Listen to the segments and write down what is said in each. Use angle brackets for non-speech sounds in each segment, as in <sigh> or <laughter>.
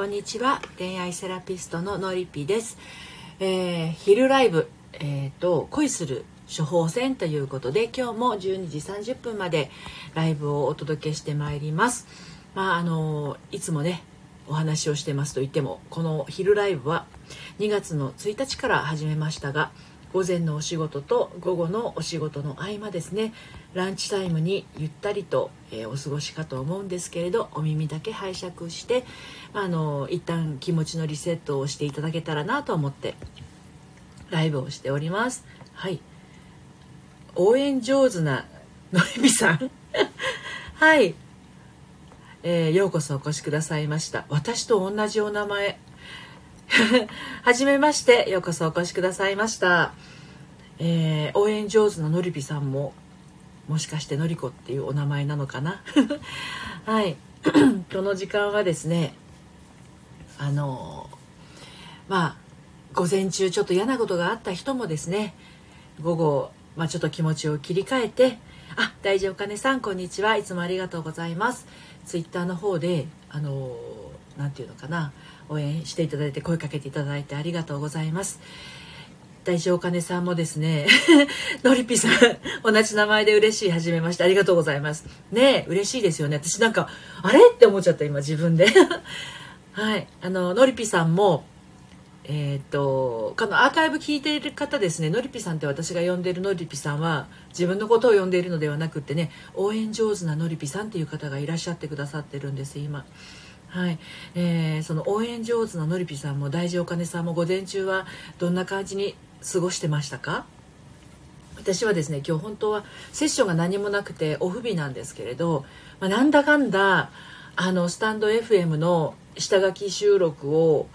こんにちは。恋愛セラピストののりぴです、えー、昼ライブえっ、ー、と恋する処方箋ということで今日も12時30分までライブをお届けしてまいります。まああのいつもねお話をしてますと言ってもこの昼ライブは2月の1日から始めましたが午前のお仕事と午後のお仕事の合間ですね。ランチタイムにゆったりと、えー、お過ごしかと思うんですけれどお耳だけ拝借して、まあ、あの一旦気持ちのリセットをしていただけたらなと思ってライブをしております。はい。応援上手なのりびさん。<laughs> はい、えー、ようこそお越しくださいました。私と同じお名前。<laughs> はじめましてようこそお越しくださいました、えー、応援上手なのりびさんももしかしてのりこっていうお名前なのかな？<laughs> はい。<clears throat> この時間はですねあのまあ午前中ちょっと嫌なことがあった人もですね午後、まあ、ちょっと気持ちを切り替えて「あ大丈夫かねさんこんにちは。いつもありがとうございます」ツイッターの方であの何て言うのかな。応援していただいて声かけていただいてありがとうございます。大丈お金さんもですね <laughs> のりぴさん同じ名前で嬉しい初めましてありがとうございます。ね嬉しいですよね。私なんかあれって思っちゃった今自分で。<laughs> はい。あののりぴさんもえー、っとこのアーカイブ聞いている方ですね。のりぴさんって私が呼んでいるのりぴさんは自分のことを呼んでいるのではなくってね応援上手なのりぴさんっていう方がいらっしゃってくださってるんです今。はい、えー、その応援上手なのりぴさんも大事お金さんも午前中はどんな感じに過ごしてましたか？私はですね今日本当はセッションが何もなくてオフ日なんですけれど、まあ、なんだかんだあのスタンド FM の下書き収録を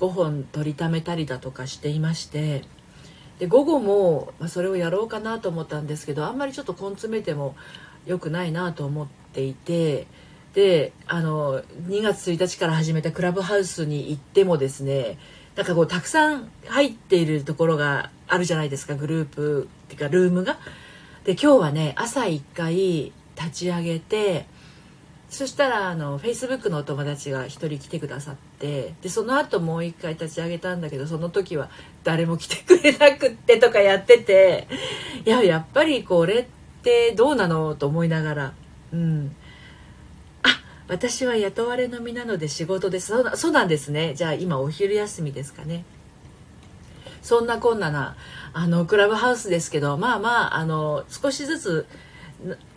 5本取りためたりだとかしていましてで午後も、まあ、それをやろうかなと思ったんですけどあんまりちょっと根詰めても良くないなと思っていてであの2月1日から始めたクラブハウスに行ってもですねなんかこうたくさん入っているところがあるじゃないですかグループっていうかルームが。で今日はね朝1回立ち上げてそしたらあのフェイスブックのお友達が1人来てくださってでその後もう1回立ち上げたんだけどその時は誰も来てくれなくってとかやってていややっぱりこれってどうなのと思いながらうん私は雇われの身なので仕事ですそうそうなんですね。じゃあ今お昼休みですかね。そんなこんななあのクラブハウスですけどまあまああの少しずつ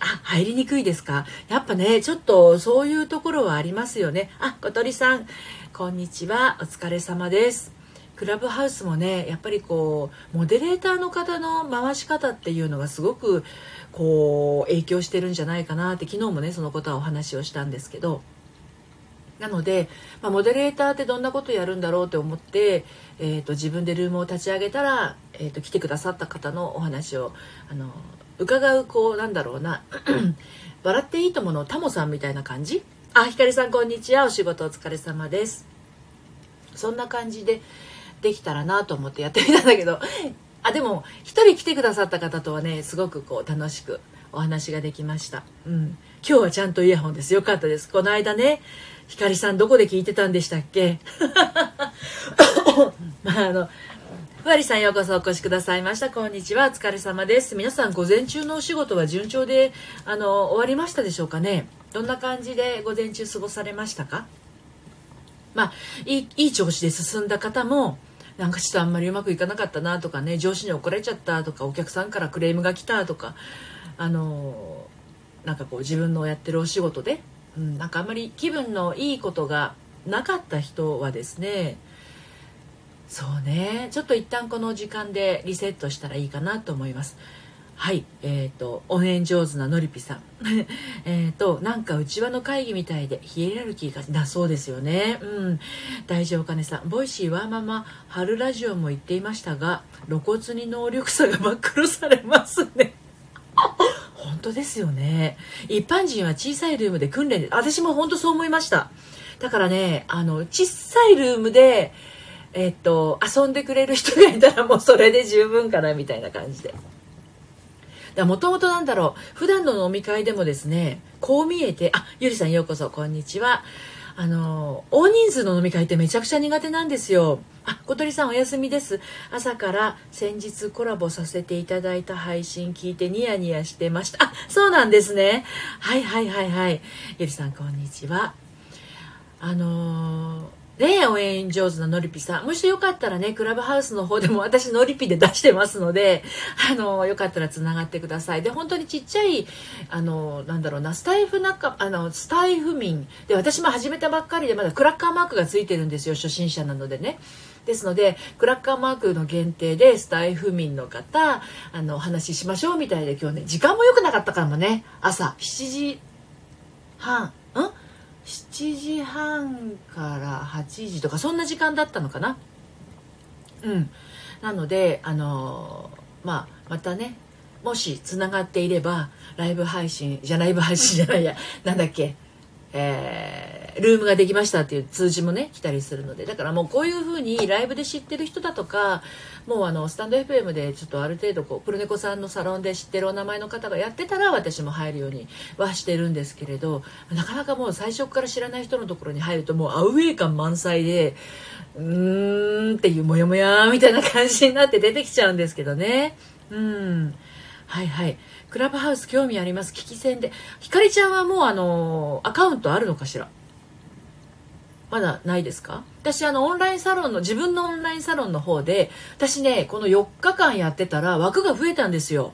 あ入りにくいですか？やっぱねちょっとそういうところはありますよね。あ小鳥さんこんにちは。お疲れ様です。クラブハウスもねやっぱりこうモデレーターの方の回し方っていうのがすごくこう影響してるんじゃないかなって昨日もねそのことはお話をしたんですけど。なので、まあ、モデレーターってどんなことやるんだろうって思って、えーと、自分でルームを立ち上げたら、えーと、来てくださった方のお話をあの伺うこうなんだろうな <clears throat> 笑っていいとものタモさんみたいな感じ？あひかりさんこんにちは。お仕事お疲れ様です。そんな感じでできたらなと思ってやってみたんだけど <laughs> あでも一人来てくださった方とはねすごくこう楽しくお話ができました、うん、今日はちゃんとイヤホンです。よかったです。この間ねひかりさんどこで聞いてたんでしたっけ？<laughs> まああのふわりさんようこそお越しくださいました。こんにちは。お疲れ様です。皆さん午前中のお仕事は順調であの終わりましたでしょうかね？どんな感じで午前中過ごされましたか？まあいいいい調子で進んだ方もなんかちょっとあんまりうまくいかなかったなとかね上司に怒られちゃったとかお客さんからクレームが来たとかあのなんかこう自分のやってるお仕事で、うん、なんかあんまり気分のいいことがなかった人はですねそうねちょっと一旦この時間でリセットしたらいいかなと思います。はいえっ、ー、と応援上手なのりぴさん。<laughs> えっとなんか内輪の会議みたいでヒエラルキーがだそうですよね。うん。大丈夫かねさん。 Voicy はまま春ラジオも言っていましたが露骨に能力差が暴露されますね。<laughs> 本当ですよね。一般人は小さいルームで訓練で私も本当そう思いました。だからねあの小さいルームでえっと遊んでくれる人がいたらもうそれで十分かなみたいな感じで。もともとなんだろう普段の飲み会でもですねこう見えてあゆりさんようこそこんにちは。あの大人数の飲み会ってめちゃくちゃ苦手なんですよ。あ小鳥さんお休みです。朝から先日コラボさせていただいた配信聞いてニヤニヤしてました。あそうなんですね。はいはいはいはい。ゆりさんこんにちは。あのーね応援上手なのりぴさん。もしよかったらね、クラブハウスの方でも <laughs> 私のりぴで出してますので、あの、よかったら繋がってください。で、本当にちっちゃい、あの、なんだろうな、スタイフ中、あの、スタイフ民。で、私も始めたばっかりで、まだクラッカーマークがついてるんですよ、初心者なのでね。ですので、クラッカーマークの限定で、スタイフ民の方、あの、お話ししましょうみたいで、今日ね、時間も良くなかったかもね、朝7時半、ん7時半から8時とかそんな時間だったのかな？うん。なのであのまあまたねもしつながっていればライブ配信じゃライブ配信じゃないや。なんだっけ？えー、ルームができましたっていう通知もね来たりするので。だからもうこういうふうにライブで知ってる人だとかもうあのスタンド FM でちょっとある程度こうプロネコさんのサロンで知ってるお名前の方がやってたら私も入るようにはしてるんですけれどなかなかもう最初から知らない人のところに入るともうアウェー感満載でうーんっていうモヤモヤみたいな感じになって出てきちゃうんですけどね。うん。はいはい。クラブハウス興味あります。聞き戦で。ひかりちゃんはもうあのアカウントあるのかしら？まだないですか？私あのオンラインサロンの自分のオンラインサロンの方で私ねこの4日間やってたら枠が増えたんですよ。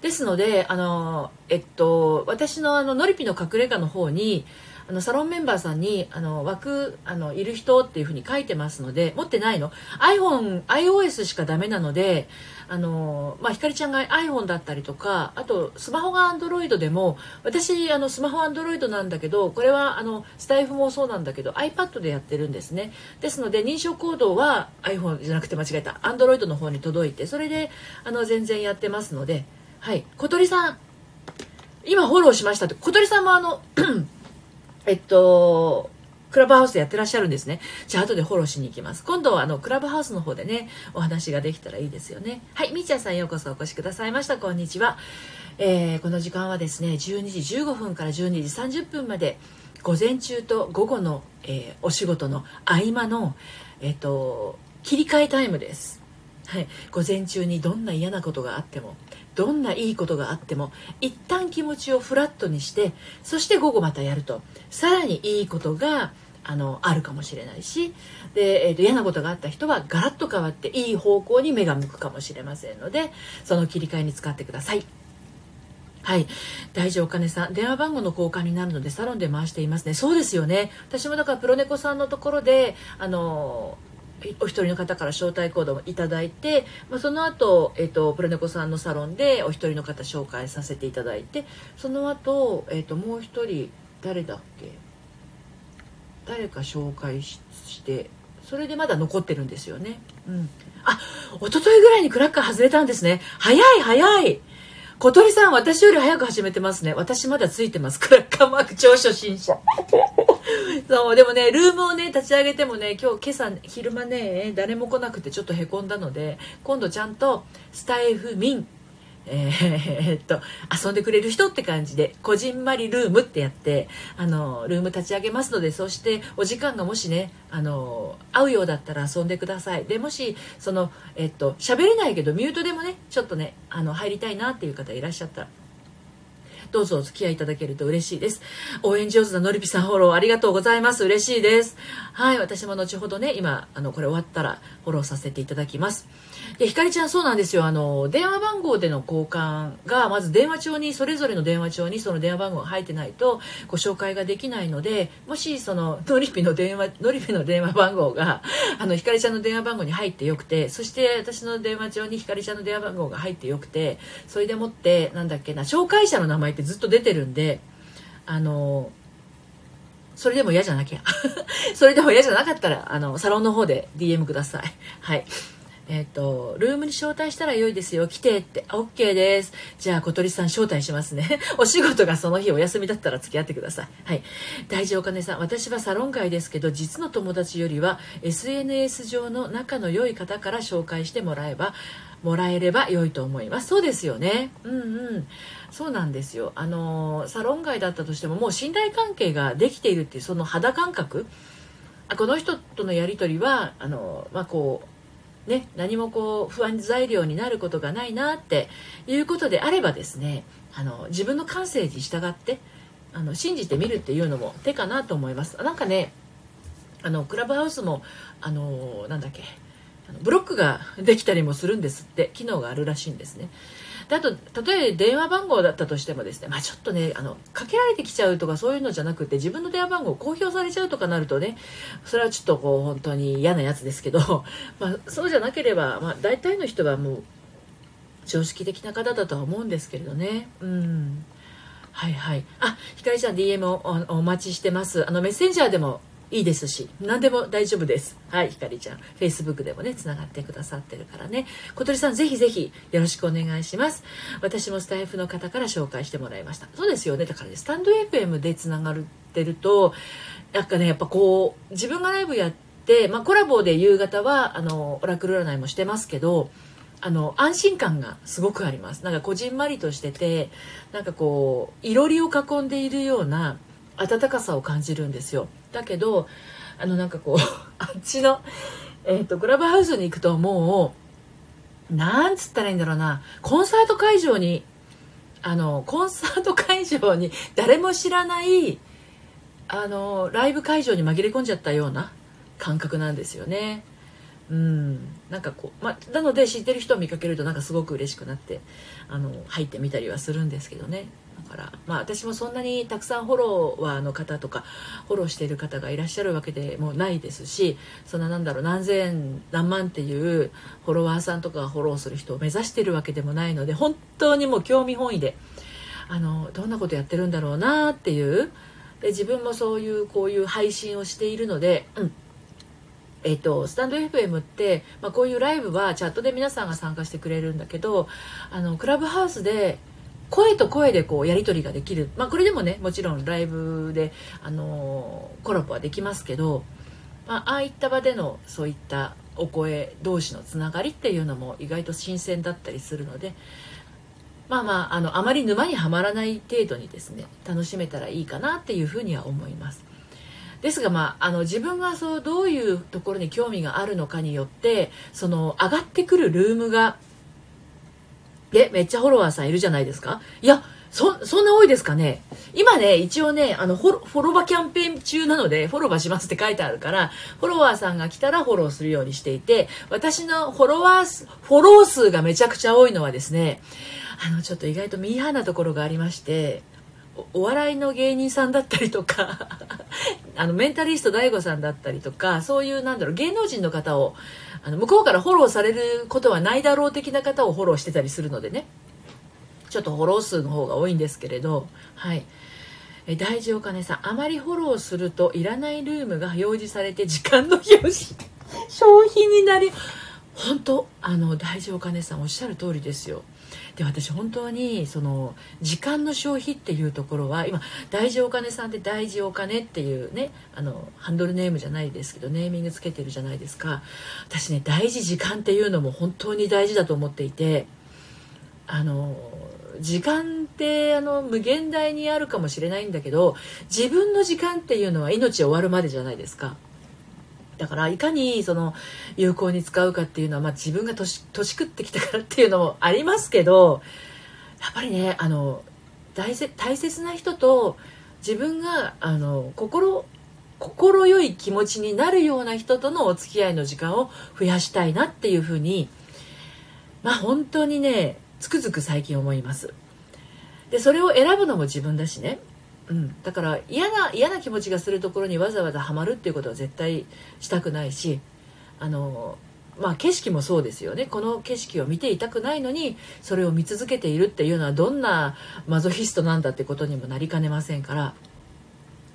ですのであのえっと私のあののりぴの隠れ家の方にあのサロンメンバーさんにあの枠あのいる人っていうふうに書いてますので持ってないの。iPhone iOS しかダメなのであのまあひかりちゃんが iPhone だったりとかあとスマホが Android でも私あのスマホ Android なんだけどこれはあのスタイフもそうなんだけど iPad でやってるんですね。ですので認証コードは iPhone じゃなくて間違えた。Android の方に届いてそれであの全然やってますので。はい。小鳥さん今フォローしましたって小鳥さんもあのえっと、クラブハウスでやってらっしゃるんですね。じゃあ後でフォローしに行きます。今度はあの、クラブハウスの方でね、お話ができたらいいですよね。はい、みーちゃんさんようこそお越しくださいました。こんにちは。えー、この時間はですね、12時15分から12時30分まで、午前中と午後の、えー、お仕事の合間の、えっ、と、切り替えタイムです。はい、午前中にどんな嫌なことがあってもどんないいことがあっても一旦気持ちをフラットにしてそして午後またやるとさらにいいことがあのあるかもしれないしで、えーと、嫌なことがあった人はガラッと変わっていい方向に目が向くかもしれませんのでその切り替えに使ってください。はい。大事お金さん、電話番号の交換になるのでサロンで回していますね。そうですよね。私もだからプロネコさんのところで、あの、お一人の方から招待コードをいただいて、まあ、その後、えーと、プロネコさんのサロンでお一人の方紹介させていただいてその後、えーと、もう一人誰だっけ？誰か紹介してそれでまだ残ってるんですよね。うん、あ一昨日ぐらいにクラッカー外れたんですね。早い早い小鳥さん、私より早く始めてますね。私まだついてます。クラッカーマーク超初心者。<laughs> そう、でもね、ルームをね、立ち上げてもね、今日、今朝、昼間ね、誰も来なくてちょっとへこんだので、今度ちゃんと、スタイフミン、えー、っと、遊んでくれる人って感じで、こじんまりルームってやって、あの、ルーム立ち上げますので、そしてお時間がもしね、あの、合うようだったら遊んでください。で、もし、その、えっと、喋れないけど、ミュートでもね、ちょっとね、あの、入りたいなっていう方いらっしゃったら、どうぞお付き合いいただけると嬉しいです。応援上手なのりぴさんフォローありがとうございます。嬉しいです。はい、私も後ほどね、今、あの、これ終わったらフォローさせていただきます。で、ひかりちゃんそうなんですよ。あの、電話番号での交換が、まず電話帳に、それぞれの電話帳にその電話番号が入ってないと、ご紹介ができないので、もし、その、のりぴの電話、のりぴの電話番号が、あの、ひかりちゃんの電話番号に入ってよくて、そして私の電話帳にひかりちゃんの電話番号が入ってよくて、それでもって、なんだっけな、紹介者の名前ってずっと出てるんで、あの、それでも嫌じゃなきゃ。<laughs> それでも嫌じゃなかったら、あの、サロンの方で DM ください。はい。えっ、と、ルームに招待したら良いですよ。来てって。OK です。じゃあ、小鳥さん招待しますね。<laughs> お仕事がその日お休みだったら付き合ってください。はい。大事お金さん、私はサロン街ですけど、実の友達よりは SNS 上の仲の良い方から紹介してもらえば、もらえれば良いと思います。そうですよね。うんうん。そうなんですよ。あの、サロン街だったとしても、もう信頼関係ができているっていう、その肌感覚。あこの人とのやり取りは、あの、まあ、こう、ね、何もこう不安材料になることがないなっていうことであればですねあの自分の感性に従ってあの信じてみるっていうのも手かなと思います。なんかねあのクラブハウスもあのなんだっけブロックができたりもするんですって機能があるらしいんですね。であと例えば電話番号だったとしてもですね、まあ、ちょっとねあのかけられてきちゃうとかそういうのじゃなくて自分の電話番号を公表されちゃうとかなるとねそれはちょっとこう本当に嫌なやつですけど、<laughs> まあ、そうじゃなければ、まあ、大体の人はもう常識的な方だとは思うんですけれどね。うん。はいはい。あひかりちゃん DM をお待ちしてます。あのメッセンジャーでもいいですし何でも大丈夫です。はいひかりちゃん。Facebook でもねつながってくださってるからね。小鳥さんぜひぜひよろしくお願いします。私もスタイフの方から紹介してもらいました。そうですよね。だからねスタンド FM でつながってるとなんかねやっぱこう自分がライブやって、まあ、コラボで夕方はあのオラクル占いもしてますけどあの安心感がすごくあります。なんかこじんまりとしててなんかこういろりを囲んでいるような温かさを感じるんですよ。だけどあのなんかこう <laughs> あっちの、えーと、クラブハウスに行くともうなんつったらいいんだろうなコンサート会場にあのコンサート会場に誰も知らないあのライブ会場に紛れ込んじゃったような感覚なんですよね。うん。なんかこう、まなので知ってる人を見かけるとなんかすごく嬉しくなってあの入ってみたりはするんですけどね。だからまあ私もそんなにたくさんフォロワーの方とかフォローしている方がいらっしゃるわけでもないですしそんななんだろう何千何万っていうフォロワーさんとかがフォローする人を目指してるわけでもないので本当にもう興味本位であのどんなことやってるんだろうなっていうで自分もそういうこういう配信をしているので、うんえっと、スタンド FM って、まあ、こういうライブはチャットで皆さんが参加してくれるんだけどあのクラブハウスで声と声でこうやり取りができる、まあ、これでもねもちろんライブで、あの、コラボはできますけど、まあ、ああいった場でのそういったお声同士のつながりっていうのも意外と新鮮だったりするのでまあまああのあまり沼にはまらない程度にですね楽しめたらいいかなっていうふうには思います。ですが、まあ、あの自分がそうどういうところに興味があるのかによってその上がってくるルームがで、めっちゃフォロワーさんいるじゃないですか？いや、そ、そんな多いですかね？今ね、一応ね、あのフォロ、フォロバキャンペーン中なので、フォロバしますって書いてあるから、フォロワーさんが来たらフォローするようにしていて、私のフォロワー数、フォロー数がめちゃくちゃ多いのはですね、あの、ちょっと意外とミーハーなところがありまして、お笑いの芸人さんだったりとかあのメンタリスト DAIGO さんだったりとかそういうなんだろう芸能人の方をあの向こうからフォローされることはないだろう的な方をフォローしてたりするのでね。ちょっとフォロー数の方が多いんですけれどはい。え大事お金さんあまりフォローするといらないルームが表示されて時間の表示消費になり本当あの大事お金さんおっしゃる通りですよで私本当にその時間の消費っていうところは今大事お金さんって大事お金っていうねあのハンドルネームじゃないですけどネーミングつけてるじゃないですか私ね大事時間っていうのも本当に大事だと思っていてあの時間ってあの無限大にあるかもしれないんだけど自分の時間っていうのは命終わるまでじゃないですか。だからいかにその有効に使うかっていうのは、まあ、自分が年年食ってきたからっていうのもありますけどやっぱりねあの大大切な人と自分があの心心よい気持ちになるような人とのお付き合いの時間を増やしたいなっていうふうにまあ本当にねつくづく最近思います。でそれを選ぶのも自分だしねうん、だから嫌な嫌な気持ちがするところにわざわざハマるっていうことは絶対したくないしあのまあ景色もそうですよね。この景色を見ていたくないのにそれを見続けているっていうのはどんなマゾヒストなんだってことにもなりかねませんから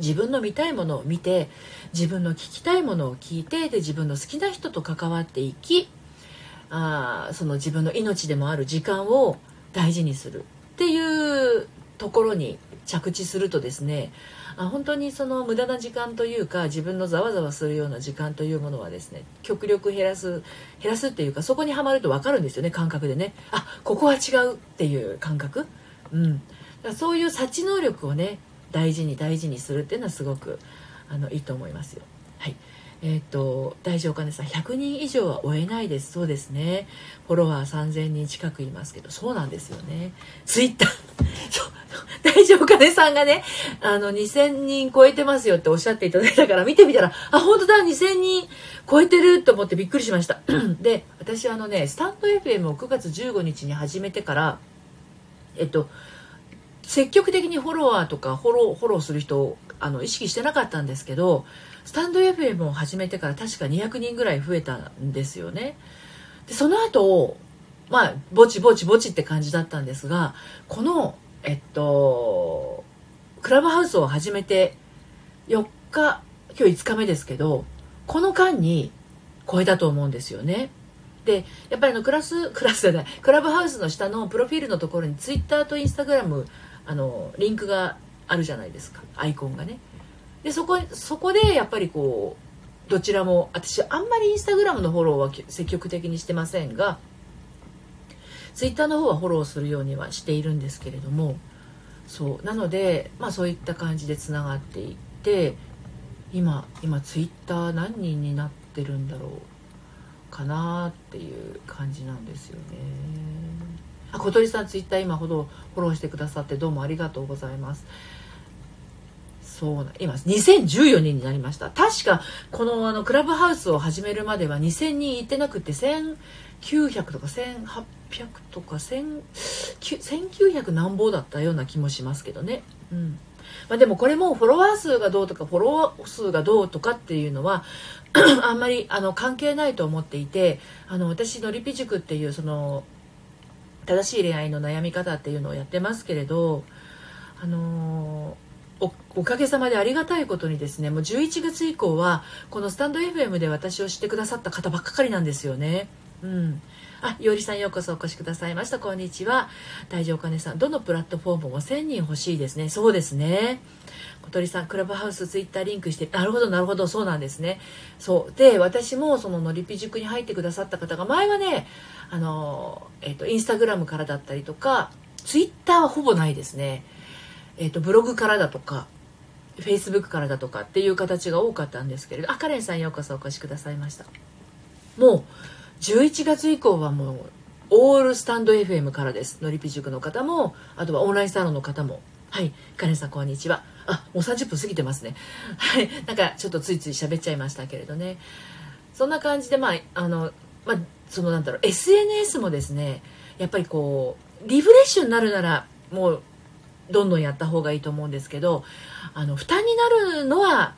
自分の見たいものを見て自分の聞きたいものを聞いてで自分の好きな人と関わっていきあその自分の命でもある時間を大事にするっていうところに着地するとですねあ本当にその無駄な時間というか自分のざわざわするような時間というものはですね極力減らす減らすっていうかそこにはまると分かるんですよね感覚でね。あここは違うっていう感覚、うん、だからそういう察知能力をね大事に大事にするっていうのはすごくあのいいと思いますよ。はい。えっ、ー、と大丈夫かねさん100人以上は追えないです。そうですね。フォロワー3000人近くいますけどそうなんですよね。ツイッター。大丈夫かねさんがねあの2000人超えてますよっておっしゃっていただいたから見てみたらあ本当だ2000人超えてると思ってびっくりしました <clears throat> で私あのねスタンド FM を9月15日に始めてからえっと積極的にフォロワーとかフォローフォローする人をあの意識してなかったんですけどスタンド FM を始めてから確か200人ぐらい増えたんですよね。でその後まあぼちぼちぼちって感じだったんですがこのえっとクラブハウスを始めて4日今日5日目ですけどこの間に超えたと思うんですよね。でやっぱりあのクラス <laughs> クラスじゃないクラブハウスの下のプロフィールのところにツイッターとインスタグラムあのリンクがあるじゃないですかアイコンがねでそこそこでやっぱりこうどちらも私あんまりインスタグラムのフォローは積極的にしてませんがツイッターの方はフォローするようにはしているんですけれどもそうなのでまあそういった感じでつながっていって今今ツイッター何人になってるんだろうかなっていう感じなんですよね。あ小鳥さんツイッター今ほどフォローしてくださってどうもありがとうございます。そうな今2014人になりました。確かこのあのクラブハウスを始めるまでは2000人いってなくて1900とか1800とか1900何ぼだったような気もしますけどね。うん。まあ、でもこれもフォロワー数がどうとかフォロワー数がどうとかっていうのは <clears throat> あんまりあの関係ないと思っていてあの私のリピ塾っていうその正しい恋愛の悩み方っていうのをやってますけれどあのーおおかげさまでありがたいことにですねもう11月以降はこのスタンド FM で私を知ってくださった方ばっかりなんですよね。うんあ、いおりさんようこそお越しくださいました。こんにちは。大丈夫かねさん。どのプラットフォームも1000人欲しいですね。そうですね。小鳥さん、クラブハウス、ツイッターリンクして、なるほど、なるほど、そうなんですね。そう。で、私もそののりぴ塾に入ってくださった方が、前はね、あの、えっ、ー、と、インスタグラムからだったりとか、ツイッターはほぼないですね。えーと、ブログからだとかフェイスブックからだとかっていう形が多かったんですけれどあカレンさんようこそお越しくださいました。もう11月以降はもうオールスタンド FM からです。のりぴ塾の方もあとはオンラインサロンの方も。はい。カレンさんこんにちは。あもう30分過ぎてますね。はい。なんかちょっとついつい喋っちゃいましたけれどね。そんな感じでまああのまあそのなんだろう SNS もですねやっぱりこうリフレッシュになるならもうどんどんやった方がいいと思うんですけどあの負担になるのは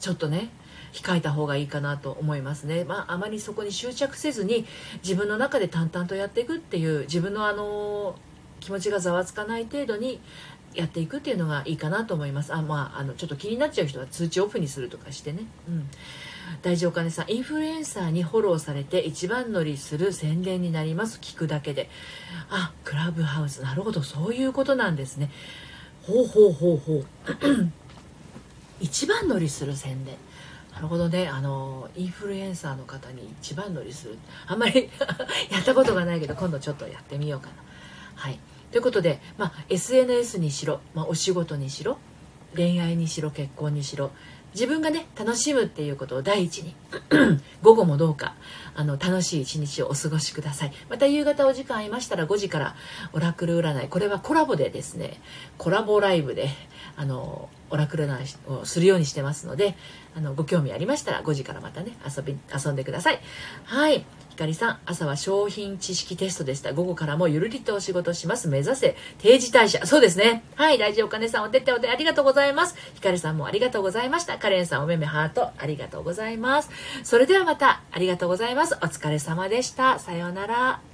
ちょっとね控えた方がいいかなと思いますね、まあ、あまりそこに執着せずに自分の中で淡々とやっていくっていう自分のあの気持ちがざわつかない程度にやっていくっていうのがいいかなと思います。あまああのちょっと気になっちゃう人は通知オフにするとかしてね、うん、大丈夫かねさんインフルエンサーにフォローされて一番乗りする宣伝になります。聞くだけで。あクラブハウス。なるほど。そういうことなんですね。ほうほうほうほう。<clears throat> 一番乗りする宣伝。なるほどね。あのインフルエンサーの方に一番乗りするあんまりやったことがないけど今度ちょっとやってみようかなはいということで、まあ、SNS にしろ、まあ、お仕事にしろ恋愛にしろ結婚にしろ自分がね楽しむっていうことを第一に <clears throat> 午後もどうかあの楽しい一日をお過ごしください。また夕方お時間ありましたら5時からオラクル占いこれはコラボでですねコラボライブであのオラクル占いをするようにしてますのであのご興味ありましたら5時からまたね遊び遊んでくださいはいひかりさん、朝は商品知識テストでした。午後からもゆるりとお仕事します。目指せ定時退社。そうですね。はい、大事お金さんお手手お手ありがとうございます。ひかりさんもありがとうございました。カレンさんおめめハートありがとうございます。それではまたありがとうございます。お疲れ様でした。さようなら。